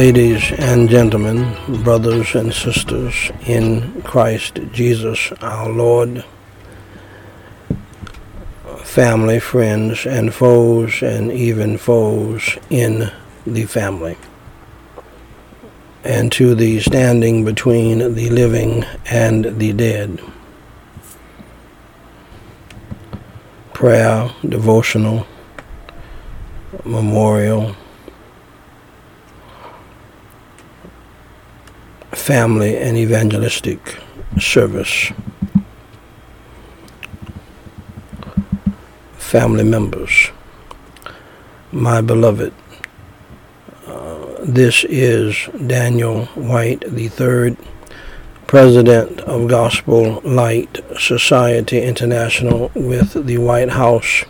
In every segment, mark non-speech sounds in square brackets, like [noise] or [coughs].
Ladies and gentlemen, brothers and sisters in Christ Jesus our Lord, family, friends, and foes, and even foes in the family, and to the standing between the living and the dead. Prayer, devotional, memorial, family and evangelistic service. Family members, my beloved, uh, this is Daniel Whyte III, President of Gospel Light Society International, with the Whyte House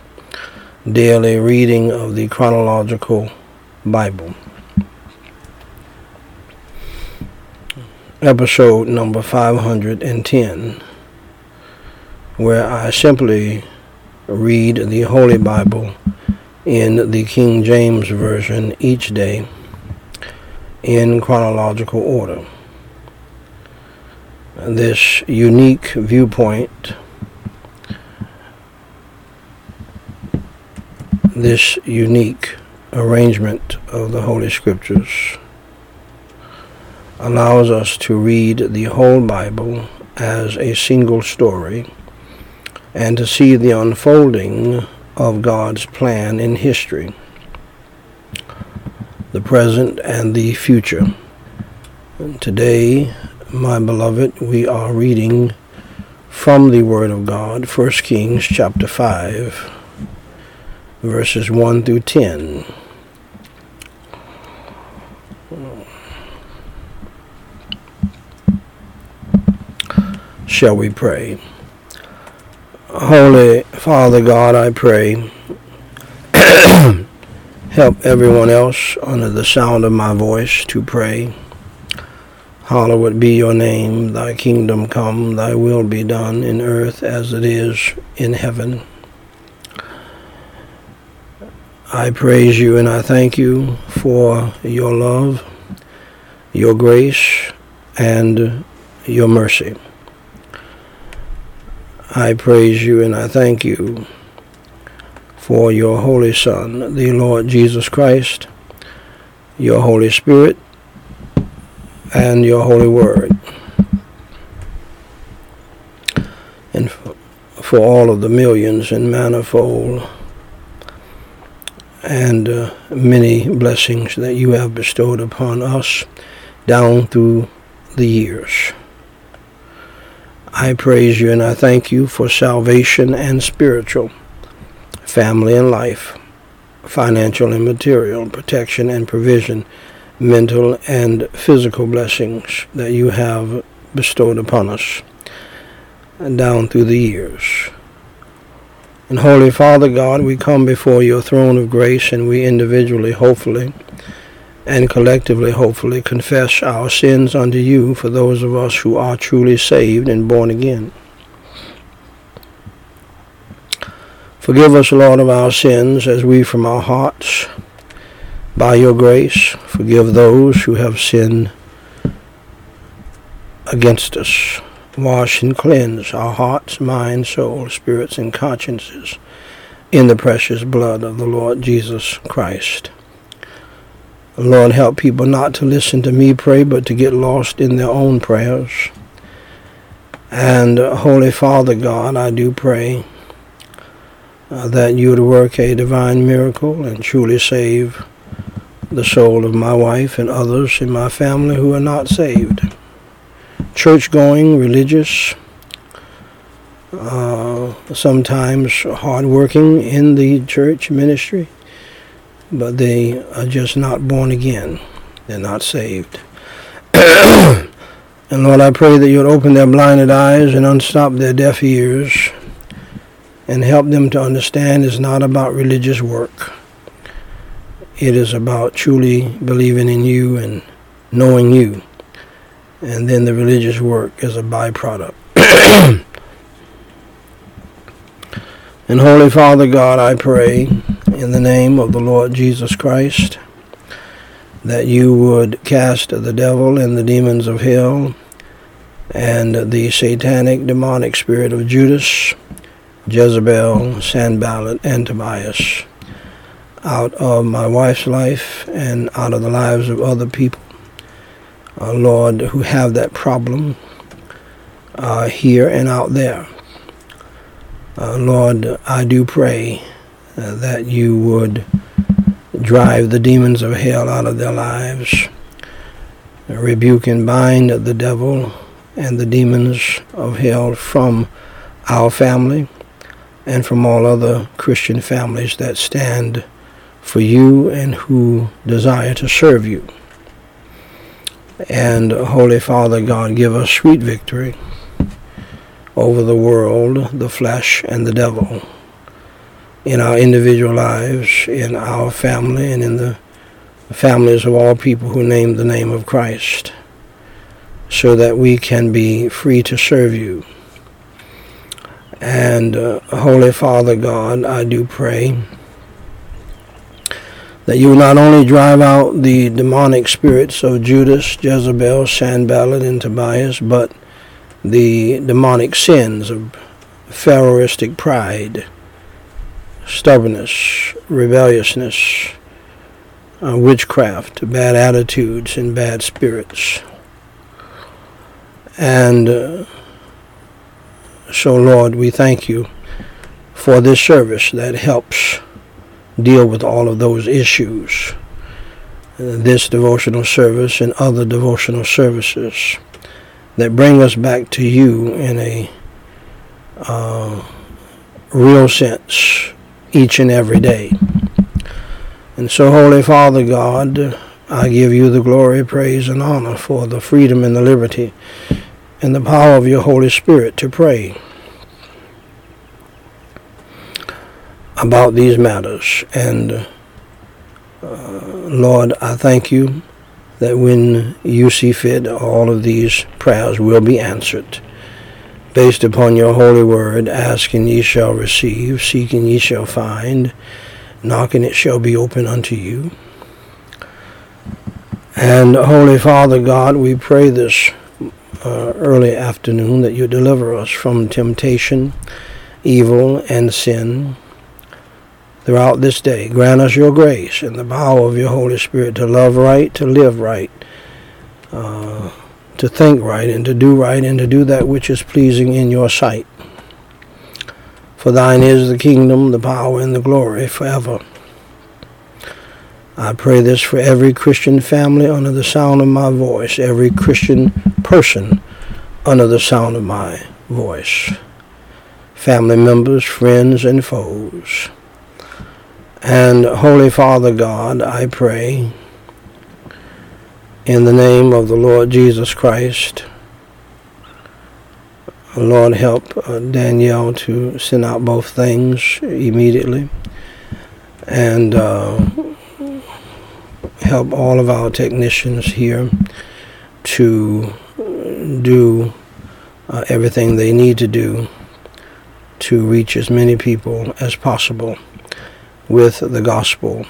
daily reading of the chronological Bible. Episode number 510, where I simply read the Holy Bible in the King James Version each day in chronological order. This unique viewpoint, this unique arrangement of the Holy Scriptures allows us to read the whole Bible as a single story and to see the unfolding of God's plan in history, the present and the future. And today, my beloved, we are reading from the Word of God, 1 Kings chapter 5, verses 1 through 10. Shall we pray? Holy Father God, I pray, [clears throat] help everyone else under the sound of my voice to pray. Hallowed be your name, thy kingdom come, thy will be done in earth as it is in heaven. I praise you and I thank you for your love, your grace, and your mercy. I praise you and I thank you for your Holy Son, the Lord Jesus Christ, your Holy Spirit, and your Holy Word. And for all of the millions and manifold and uh, many blessings that you have bestowed upon us down through the years. I praise you and I thank you for salvation and spiritual, family and life, financial and material, protection and provision, mental and physical blessings that you have bestowed upon us down through the years. And Holy Father God, we come before your throne of grace and we individually, hopefully, and collectively, hopefully, confess our sins unto you for those of us who are truly saved and born again. Forgive us, Lord, of our sins as we from our hearts, by your grace, forgive those who have sinned against us. Wash and cleanse our hearts, minds, souls, spirits, and consciences in the precious blood of the Lord Jesus Christ. Lord, help people not to listen to me pray, but to get lost in their own prayers. And uh, Holy Father God, I do pray uh, that you would work a divine miracle and truly save the soul of my wife and others in my family who are not saved. Church going, religious, uh, sometimes hardworking in the church ministry but they are just not born again. They're not saved. [coughs] and Lord, I pray that you would open their blinded eyes and unstop their deaf ears and help them to understand it's not about religious work. It is about truly believing in you and knowing you. And then the religious work is a byproduct. [coughs] and Holy Father God, I pray in the name of the Lord Jesus Christ that you would cast the devil and the demons of hell and the satanic demonic spirit of Judas, Jezebel, Sanballat, and Tobias out of my wife's life and out of the lives of other people, uh, Lord, who have that problem uh, here and out there. Uh, Lord, I do pray uh, that you would drive the demons of hell out of their lives, rebuke and bind the devil and the demons of hell from our family and from all other Christian families that stand for you and who desire to serve you. And Holy Father God, give us sweet victory over the world, the flesh, and the devil in our individual lives, in our family, and in the families of all people who name the name of Christ, so that we can be free to serve you. And uh, Holy Father God, I do pray that you will not only drive out the demonic spirits of Judas, Jezebel, Sanballat, and Tobias, but the demonic sins of Pharaohistic pride, stubbornness, rebelliousness, uh, witchcraft, bad attitudes, and bad spirits. And uh, so, Lord, we thank you for this service that helps deal with all of those issues. This devotional service and other devotional services that bring us back to you in a uh, real sense each and every day. And so, Holy Father God, I give you the glory, praise, and honor for the freedom and the liberty and the power of your Holy Spirit to pray about these matters. And uh, Lord, I thank you that when you see fit, all of these prayers will be answered based upon your holy word, asking ye shall receive, seeking ye shall find, knocking it shall be open unto you. And Holy Father God, we pray this uh, early afternoon that you deliver us from temptation, evil, and sin throughout this day. Grant us your grace and the power of your Holy Spirit to love right, to live right, uh, to think right and to do right and to do that which is pleasing in your sight. For thine is the kingdom, the power, and the glory forever. I pray this for every Christian family under the sound of my voice, every Christian person under the sound of my voice, family members, friends, and foes. And Holy Father God, I pray in the name of the Lord Jesus Christ. Lord, help uh, Danielle to send out both things immediately. And uh, help all of our technicians here to do uh, everything they need to do to reach as many people as possible with the gospel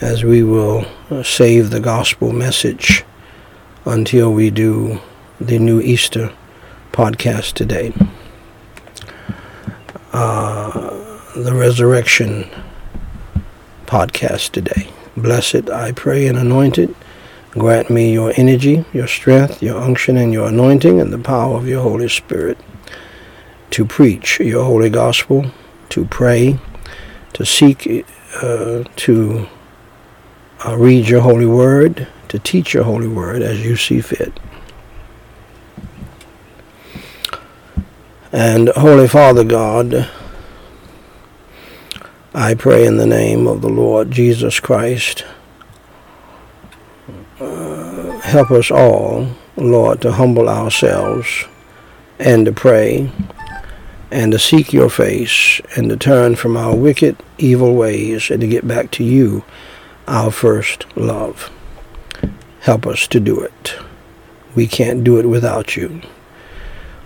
as we will save the gospel message until we do the new Easter podcast today. Uh, the resurrection podcast today. Blessed, I pray, and anointed. Grant me your energy, your strength, your unction, and your anointing, and the power of your Holy Spirit to preach your holy gospel, to pray, to seek, uh, to uh, read your holy word, to teach your holy word as you see fit. And Holy Father God, I pray in the name of the Lord Jesus Christ, uh, help us all, Lord, to humble ourselves and to pray and to seek your face and to turn from our wicked, evil ways and to get back to you our first love. Help us to do it. We can't do it without you.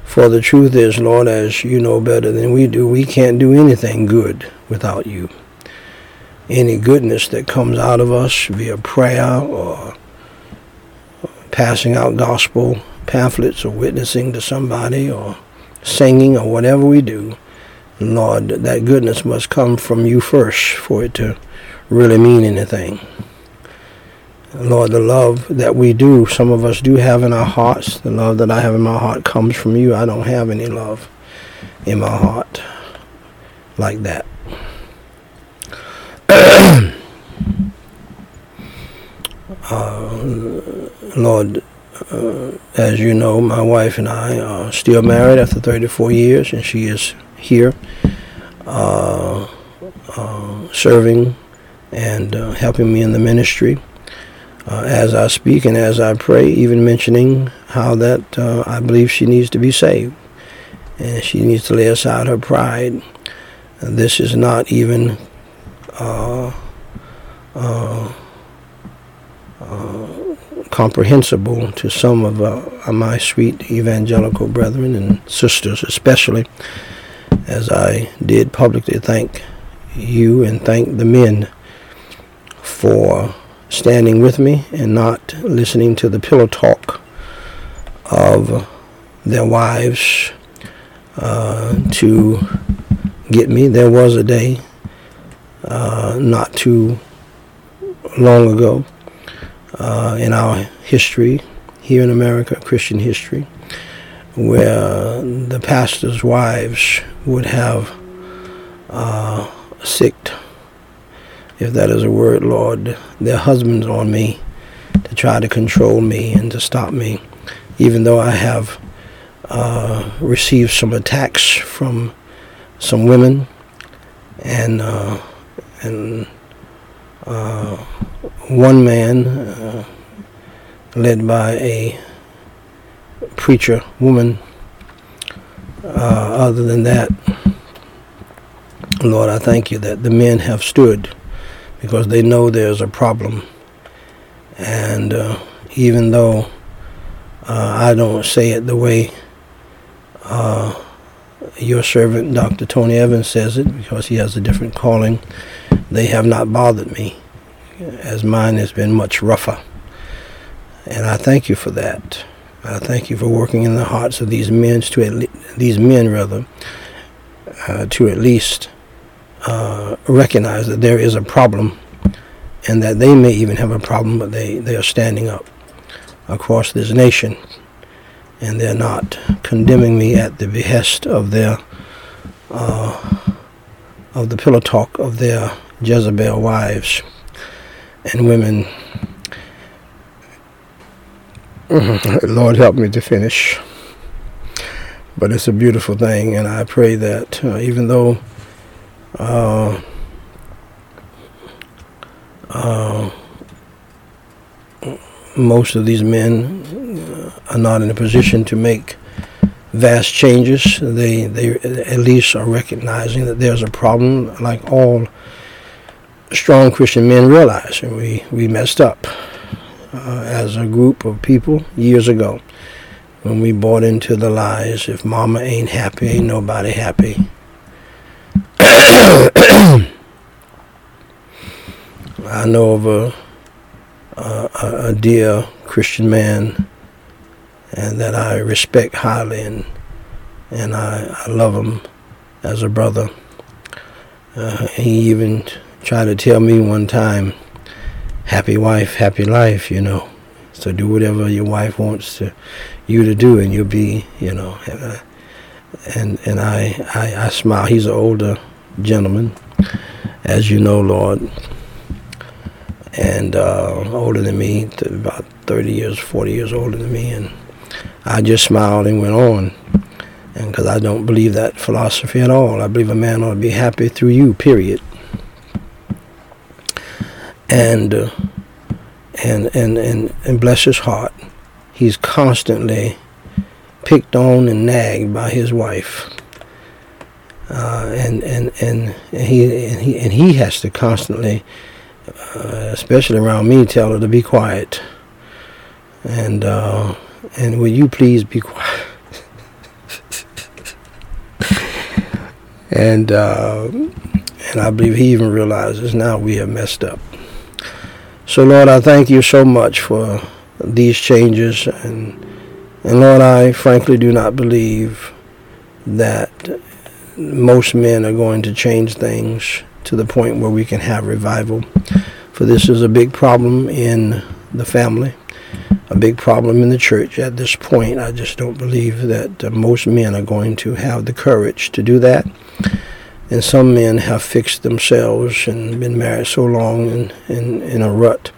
For the truth is, Lord, as you know better than we do, we can't do anything good without you. any goodness that comes out of us via prayer or passing out gospel pamphlets or witnessing to somebody or singing or whatever we do, Lord, that goodness must come from you first for it to really mean anything. Lord, the love that we do, some of us do have in our hearts, the love that I have in my heart comes from you. I don't have any love in my heart like that. [clears throat] uh, Lord, uh, as you know, my wife and I are still married after 34 years, and she is here uh, uh serving and uh, helping me in the ministry. Uh, as I speak and as I pray, even mentioning how that I believe she needs to be saved and she needs to lay aside her pride. This is not even uh, uh, uh, comprehensible to some of uh, my sweet evangelical brethren and sisters, especially as I did publicly thank you and thank the men for standing with me and not listening to the pillow talk of their wives uh, to get me. There was a day uh, not too long ago uh, in our history here in America, Christian history, where the pastors' wives would have uh, sicked, if that is a word, Lord, their husbands on me to try to control me and to stop me, even though I have uh, received some attacks from some women and uh, and uh, one man uh, led by a preacher woman. Uh, other than that, Lord, I thank you that the men have stood because they know there's a problem. And uh, even though uh, I don't say it the way uh, your servant, Dr. Tony Evans, says it because he has a different calling. They have not bothered me, as mine has been much rougher. And I thank you for that. I thank you for working in the hearts of these men to at le- these men rather uh, to at least uh, recognize that there is a problem, and that they may even have a problem, but they, they are standing up across this nation and they're not condemning me at the behest of their uh, of the pillow talk of their Jezebel wives and women. [laughs] Lord, help me to finish. But it's a beautiful thing, and I pray that uh, even though uh, uh, most of these men are not in a position to make vast changes. They they at least are recognizing that there's a problem, like all strong Christian men realize, and we we messed up uh, as a group of people years ago when we bought into the lies. If Mama ain't happy, ain't nobody happy. I know of a, a, a dear Christian man and that I respect highly and and I, I love him as a brother. Uh, he even tried to tell me one time, happy wife, happy life, you know. So do whatever your wife wants to, you to do and you'll be, you know. And, uh, and, and I, I, I smile. He's an older gentleman, as you know, Lord, and uh, older than me, about 30 years, 40 years older than me. And I just smiled and went on. And because I don't believe that philosophy at all. I believe a man ought to be happy through you, period. And, uh, and, and, and, and bless his heart, he's constantly picked on and nagged by his wife. Uh, and, and, and, he, and, he, and he has to constantly, uh, especially around me, tell her to be quiet. And, uh, and will you please be quiet? [laughs] and uh, And I believe he even realizes now we have messed up. So, Lord, I thank you so much for these changes. And, and Lord, I frankly do not believe that most men are going to change things to the point where we can have revival. For this is a big problem in the family, a big problem in the church. At this point, I just don't believe that uh, most men are going to have the courage to do that. And some men have fixed themselves and been married so long in, in, in a rut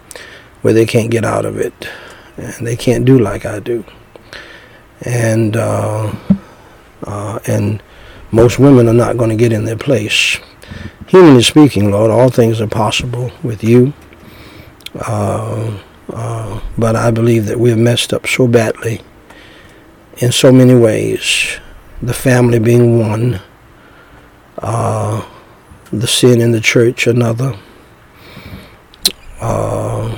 where they can't get out of it. And they can't do like I do. And, uh, uh, and most women are not going to get in their place. Humanly speaking, Lord, all things are possible with you. Uh, uh, but I believe that we have messed up so badly in so many ways. The family being one, uh, the sin in the church another, uh,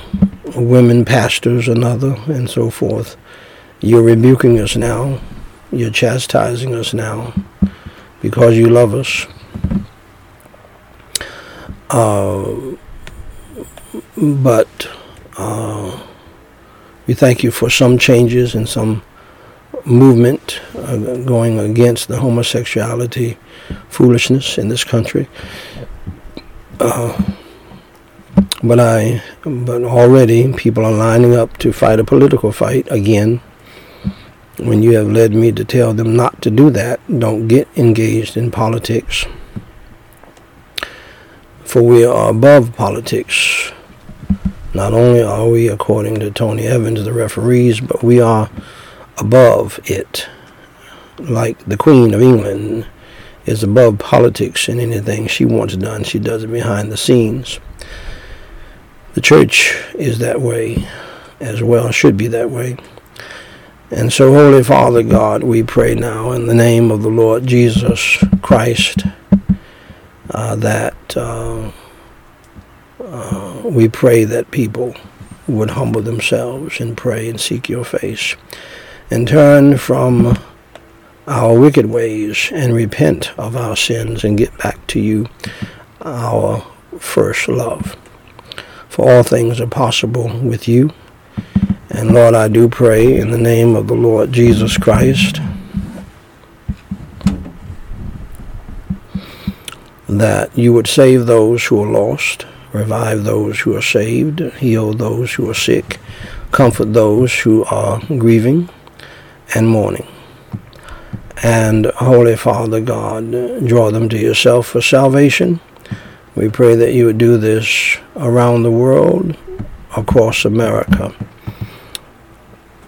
women pastors another, and so forth. You're rebuking us now. You're chastising us now because you love us. Uh, but uh, we thank you for some changes and some movement uh, going against the homosexuality foolishness in this country. Uh, but I, but already people are lining up to fight a political fight again. When you have led me to tell them not to do that, don't get engaged in politics. For we are above politics. Not only are we, according to Tony Evans, the referees, but we are above it. Like the Queen of England is above politics and anything she wants done, she does it behind the scenes. The church is that way as well, should be that way. And so, Holy Father God, we pray now in the name of the Lord Jesus Christ uh, that. Uh, uh, we pray that people would humble themselves and pray and seek your face and turn from our wicked ways and repent of our sins and get back to you, our first love. For all things are possible with you. And Lord, I do pray in the name of the Lord Jesus Christ that you would save those who are lost revive those who are saved, heal those who are sick, comfort those who are grieving and mourning. And Holy Father God, draw them to yourself for salvation. We pray that you would do this around the world, across America,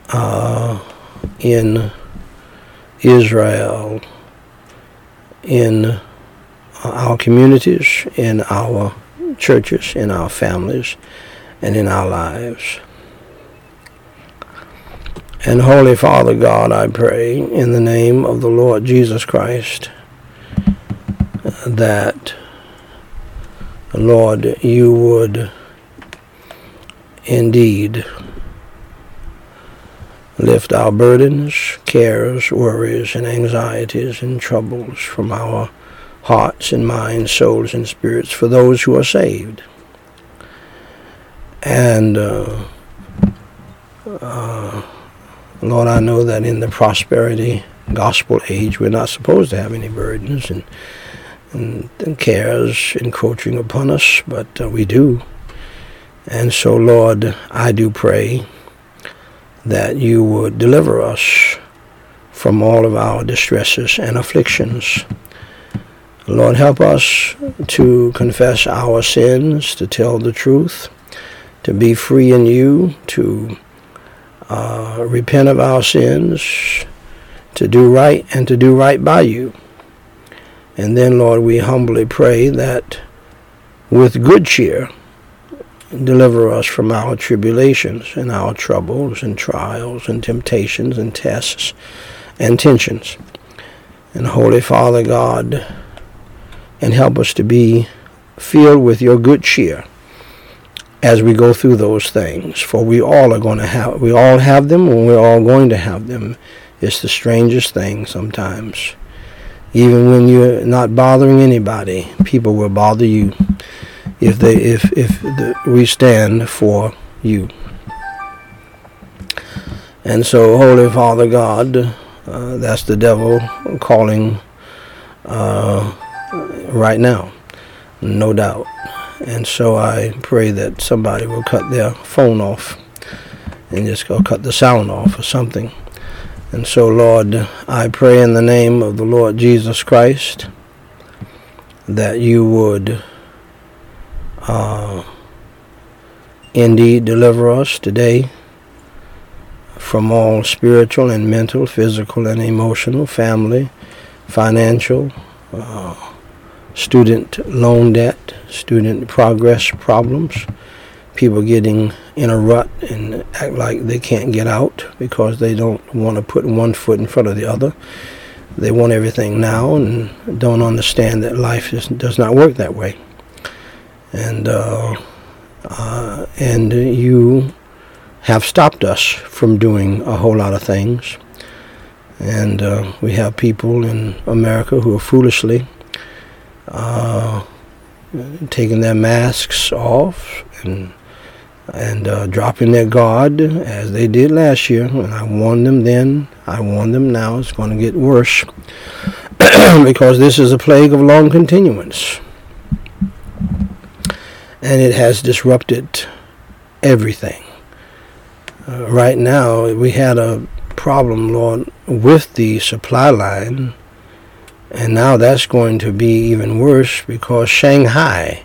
uh, in Israel, in Uh, our communities, in our churches, in our families, and in our lives. And Holy Father God, I pray in the name of the Lord Jesus Christ that, Lord, you would indeed lift our burdens, cares, worries, and anxieties and troubles from our hearts and minds, souls and spirits for those who are saved. And uh, uh, Lord, I know that in the prosperity gospel age, we're not supposed to have any burdens and, and, and cares encroaching upon us, but uh, we do. And so, Lord, I do pray that you would deliver us from all of our distresses and afflictions Lord, help us to confess our sins, to tell the truth, to be free in you, to uh, repent of our sins, to do right, and to do right by you. And then, Lord, we humbly pray that with good cheer, deliver us from our tribulations and our troubles and trials and temptations and tests and tensions. And Holy Father God, and help us to be filled with your good cheer as we go through those things. For we all are going to have, we all have them, and we're all going to have them. It's the strangest thing sometimes Even when you're not bothering anybody, people will bother you if they if if the, we stand for you. And so, Holy Father God, uh, that's the devil calling uh, right now, no doubt. And so I pray that somebody will cut their phone off and just go cut the sound off or something. And so, Lord, I pray in the name of the Lord Jesus Christ that you would uh, indeed deliver us today from all spiritual and mental, physical and emotional, family, financial, uh, student loan debt, student progress problems, people getting in a rut and act like they can't get out because they don't want to put one foot in front of the other. They want everything now and don't understand that life is, does not work that way. And uh, uh, and you have stopped us from doing a whole lot of things. And uh, we have people in America who are foolishly uh, taking their masks off and and uh, dropping their guard as they did last year. And I warned them then. I warned them now. It's going to get worse [clears throat] because this is a plague of long continuance, and it has disrupted everything. Uh, right now, we had a problem, Lord, with the supply line, and now that's going to be even worse because Shanghai,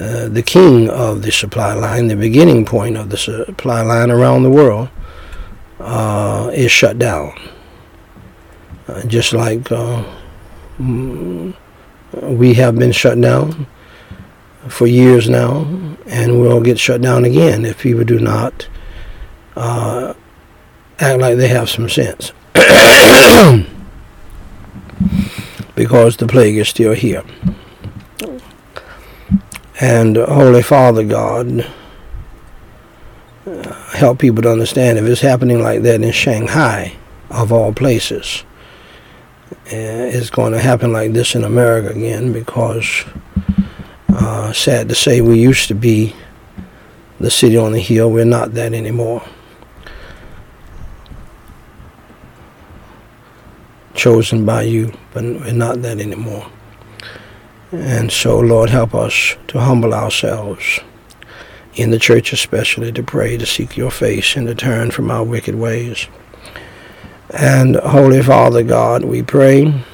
uh, the king of the supply line, the beginning point of the supply line around the world, uh, is shut down. Uh, just like uh, mm, we have been shut down for years now, and we'll get shut down again if people do not uh, act like they have some sense. [coughs] [coughs] because the plague is still here. And Holy Father God, uh, help people to understand if it's happening like that in Shanghai, of all places, uh, it's going to happen like this in America again because, uh, sad to say, we used to be the city on the hill. We're not that anymore. Chosen by you, but we're not that anymore. And so, Lord, help us to humble ourselves, in the church especially, to pray, to seek your face, and to turn from our wicked ways. And, Holy Father God, we pray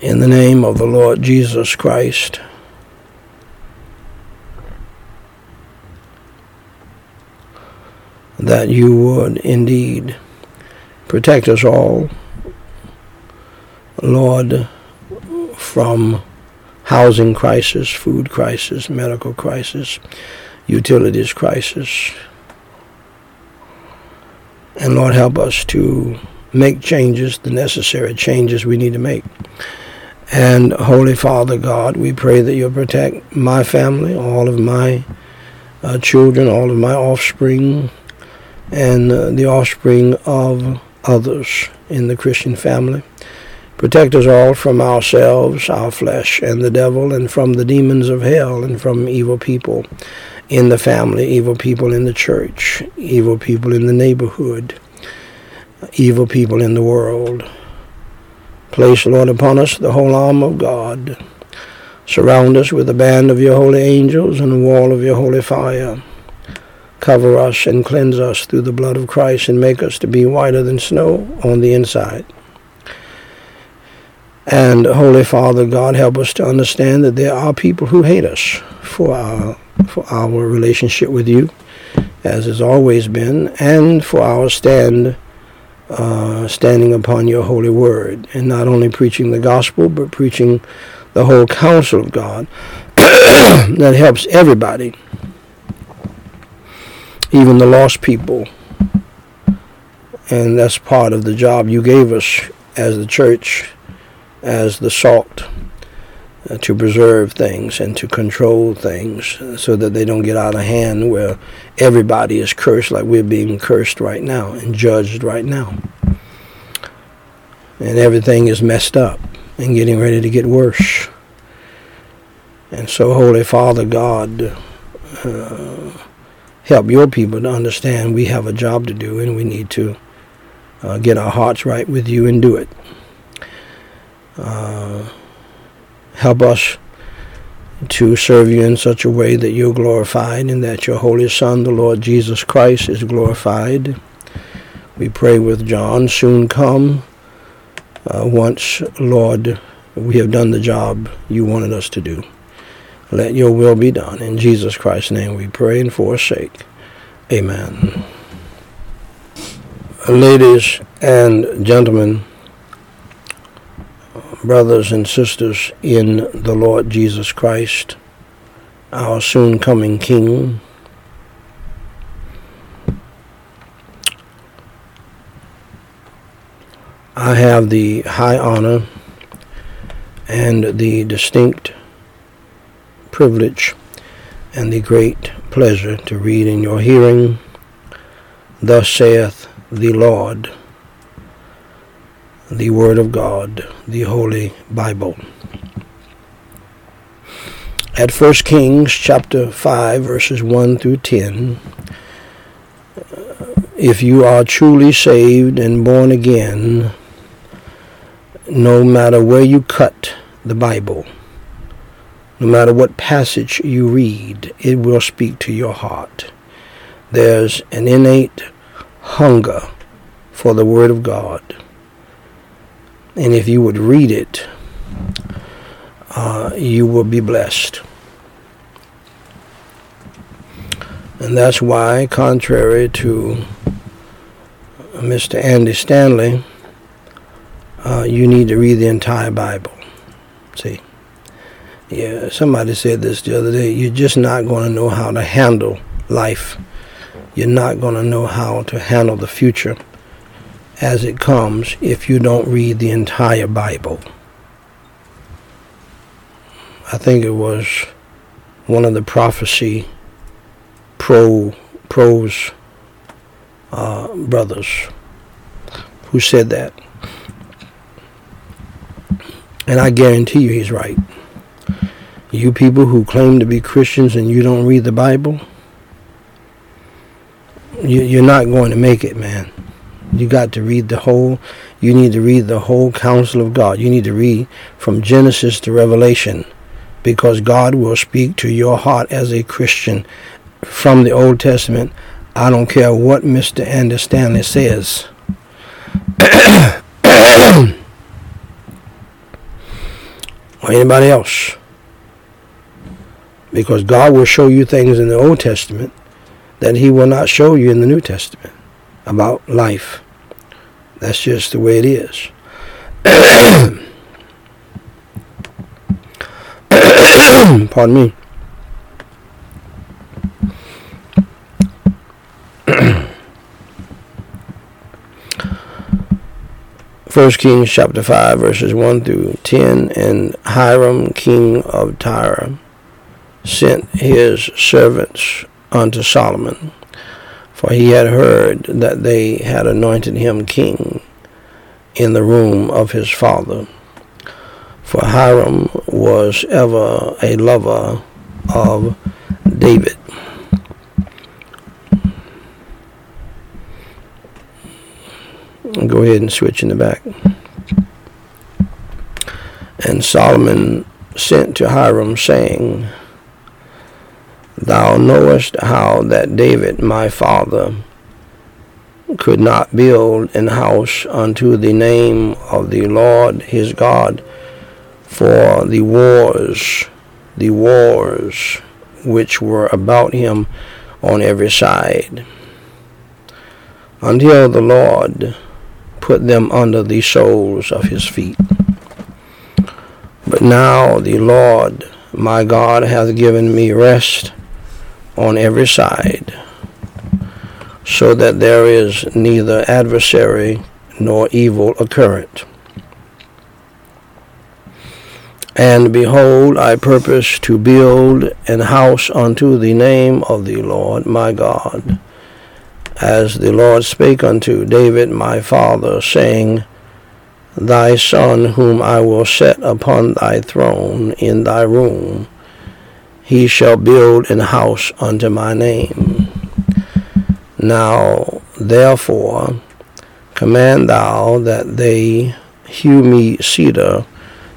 in the name of the Lord Jesus Christ. That you would indeed Protect us all, Lord, from housing crisis, food crisis, medical crisis, utilities crisis. And Lord, help us to make changes, the necessary changes we need to make. And Holy Father God, we pray that you'll protect my family, all of my uh, children, all of my offspring, and uh, the offspring of others in the Christian family. Protect us all from ourselves, our flesh, and the devil, and from the demons of hell, and from evil people in the family, evil people in the church, evil people in the neighborhood, evil people in the world. Place, Lord, upon us the whole arm of God. Surround us with a band of your holy angels and a wall of your holy fire. Cover us and cleanse us through the blood of Christ and make us to be whiter than snow on the inside. And Holy Father, God, help us to understand that there are people who hate us for our for our relationship with you, as has always been, and for our stand uh, standing upon your holy word, and not only preaching the gospel, but preaching the whole counsel of God [coughs] that helps everybody even the lost people. And that's part of the job you gave us as the church, as the salt, uh, to preserve things and to control things so that they don't get out of hand where everybody is cursed like we're being cursed right now and judged right now. and everything is messed up and getting ready to get worse. And so, Holy Father God, uh, help your people to understand we have a job to do and we need to uh, get our hearts right with you and do it. Uh, help us to serve you in such a way that you're glorified and that your Holy Son, the Lord Jesus Christ, is glorified. We pray with John, soon come. Uh, once, Lord, we have done the job you wanted us to do. Let your will be done. In Jesus Christ's name we pray and forsake. Amen. Ladies and gentlemen, brothers and sisters in the Lord Jesus Christ, our soon coming King, I have the high honor and the distinct privilege and the great pleasure to read in your hearing, Thus saith the Lord, the Word of God, the Holy Bible. At 1 Kings chapter 5, verses 1 through 10, if you are truly saved and born again, no matter where you cut the Bible, no matter what passage you read, it will speak to your heart. There's an innate hunger for the Word of God. And if you would read it, uh, you will be blessed. And that's why, contrary to Mr. Andy Stanley, uh, you need to read the entire Bible. See, yeah, somebody said this the other day. You're just not going to know how to handle life. You're not going to know how to handle the future as it comes if you don't read the entire Bible. I think it was one of the prophecy pro pros uh, brothers who said that. And I guarantee you he's right. You people who claim to be Christians and you don't read the Bible, you, are not going to make it, man. You got to read the whole, you need to read the whole counsel of God. You need to read from Genesis to Revelation because God will speak to your heart as a Christian from the Old Testament. I don't care what Mr. Andy Stanley says. [coughs] or anybody else. Because God will show you things in the Old Testament that he will not show you in the New Testament about life. That's just the way it is. [coughs] Pardon me. [coughs] First Kings chapter 5 verses 1 through 10 and Hiram king of Tyre sent his servants unto Solomon for he had heard that they had anointed him king in the room of his father for Hiram was ever a lover of David go ahead and switch in the back. And Solomon sent to Hiram, saying, Thou knowest how that David my father could not build an house unto the name of the Lord his God for the wars, the wars which were about him on every side, until the Lord put them under the soles of his feet. But now the Lord my God hath given me rest on every side, so that there is neither adversary nor evil occurrent. And behold, I purpose to build an house unto the name of the Lord my God as the Lord spake unto David my father, saying, thy son whom I will set upon thy throne in thy room. He shall build an house unto my name. Now therefore command thou that they hew me cedar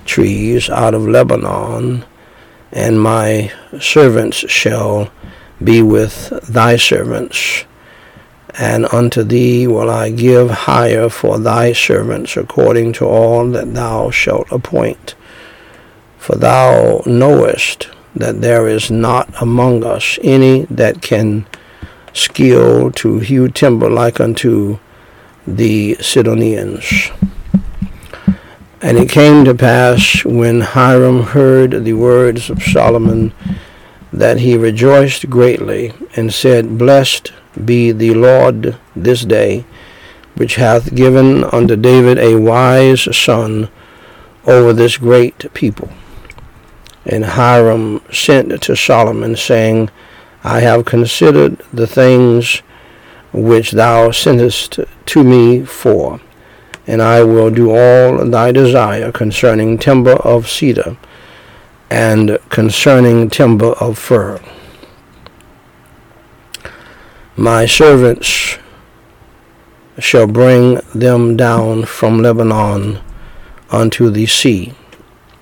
trees out of Lebanon, and my servants shall be with thy servants and unto thee will I give hire for thy servants according to all that thou shalt appoint. For thou knowest that there is not among us any that can skill to hew timber like unto the Sidonians. And it came to pass when Hiram heard the words of Solomon that he rejoiced greatly and said, Blessed be the Lord this day, which hath given unto David a wise son over this great people. And Hiram sent to Solomon, saying, I have considered the things which thou sentest to me for, and I will do all thy desire concerning timber of cedar and concerning timber of fir. My servants shall bring them down from Lebanon unto the sea,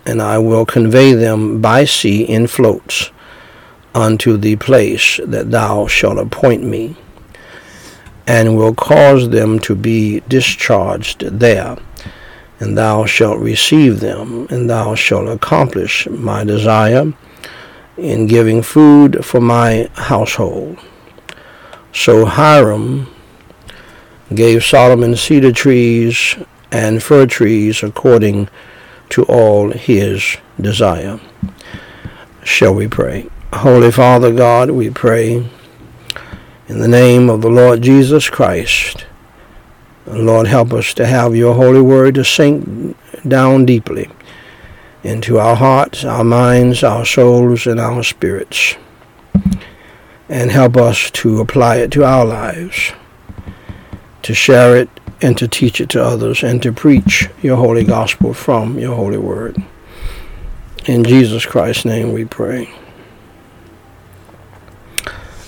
and I will convey them by sea in floats unto the place that thou shalt appoint me, and will cause them to be discharged there. And thou shalt receive them, and thou shalt accomplish my desire in giving food for my household. So Hiram gave Solomon cedar trees and fir trees according to all his desire. Shall we pray? Holy Father God, we pray in the name of the Lord Jesus Christ. Lord, help us to have your holy word to sink down deeply into our hearts, our minds, our souls, and our spirits and help us to apply it to our lives, to share it and to teach it to others, and to preach your holy gospel from your holy word. In Jesus Christ's name we pray.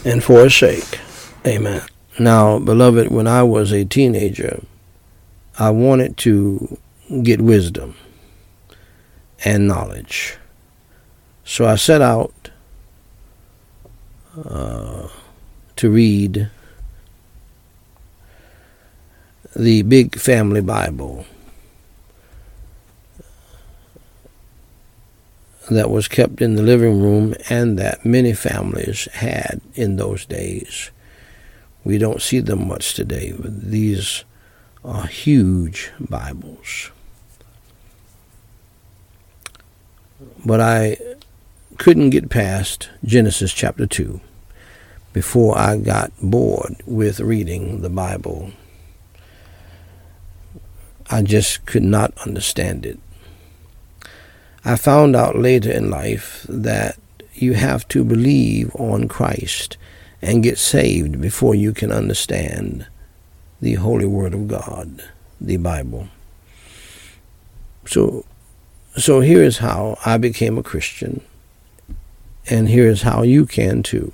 And for his sake, amen. Now, beloved, when I was a teenager, I wanted to get wisdom and knowledge. So I set out uh, to read the Big Family Bible that was kept in the living room and that many families had in those days. We don't see them much today, but these are huge Bibles. But I couldn't get past Genesis chapter 2 before I got bored with reading the Bible. I just could not understand it. I found out later in life that you have to believe on Christ and get saved before you can understand the Holy Word of God, the Bible. So, so here is how I became a Christian. And here's how you can too.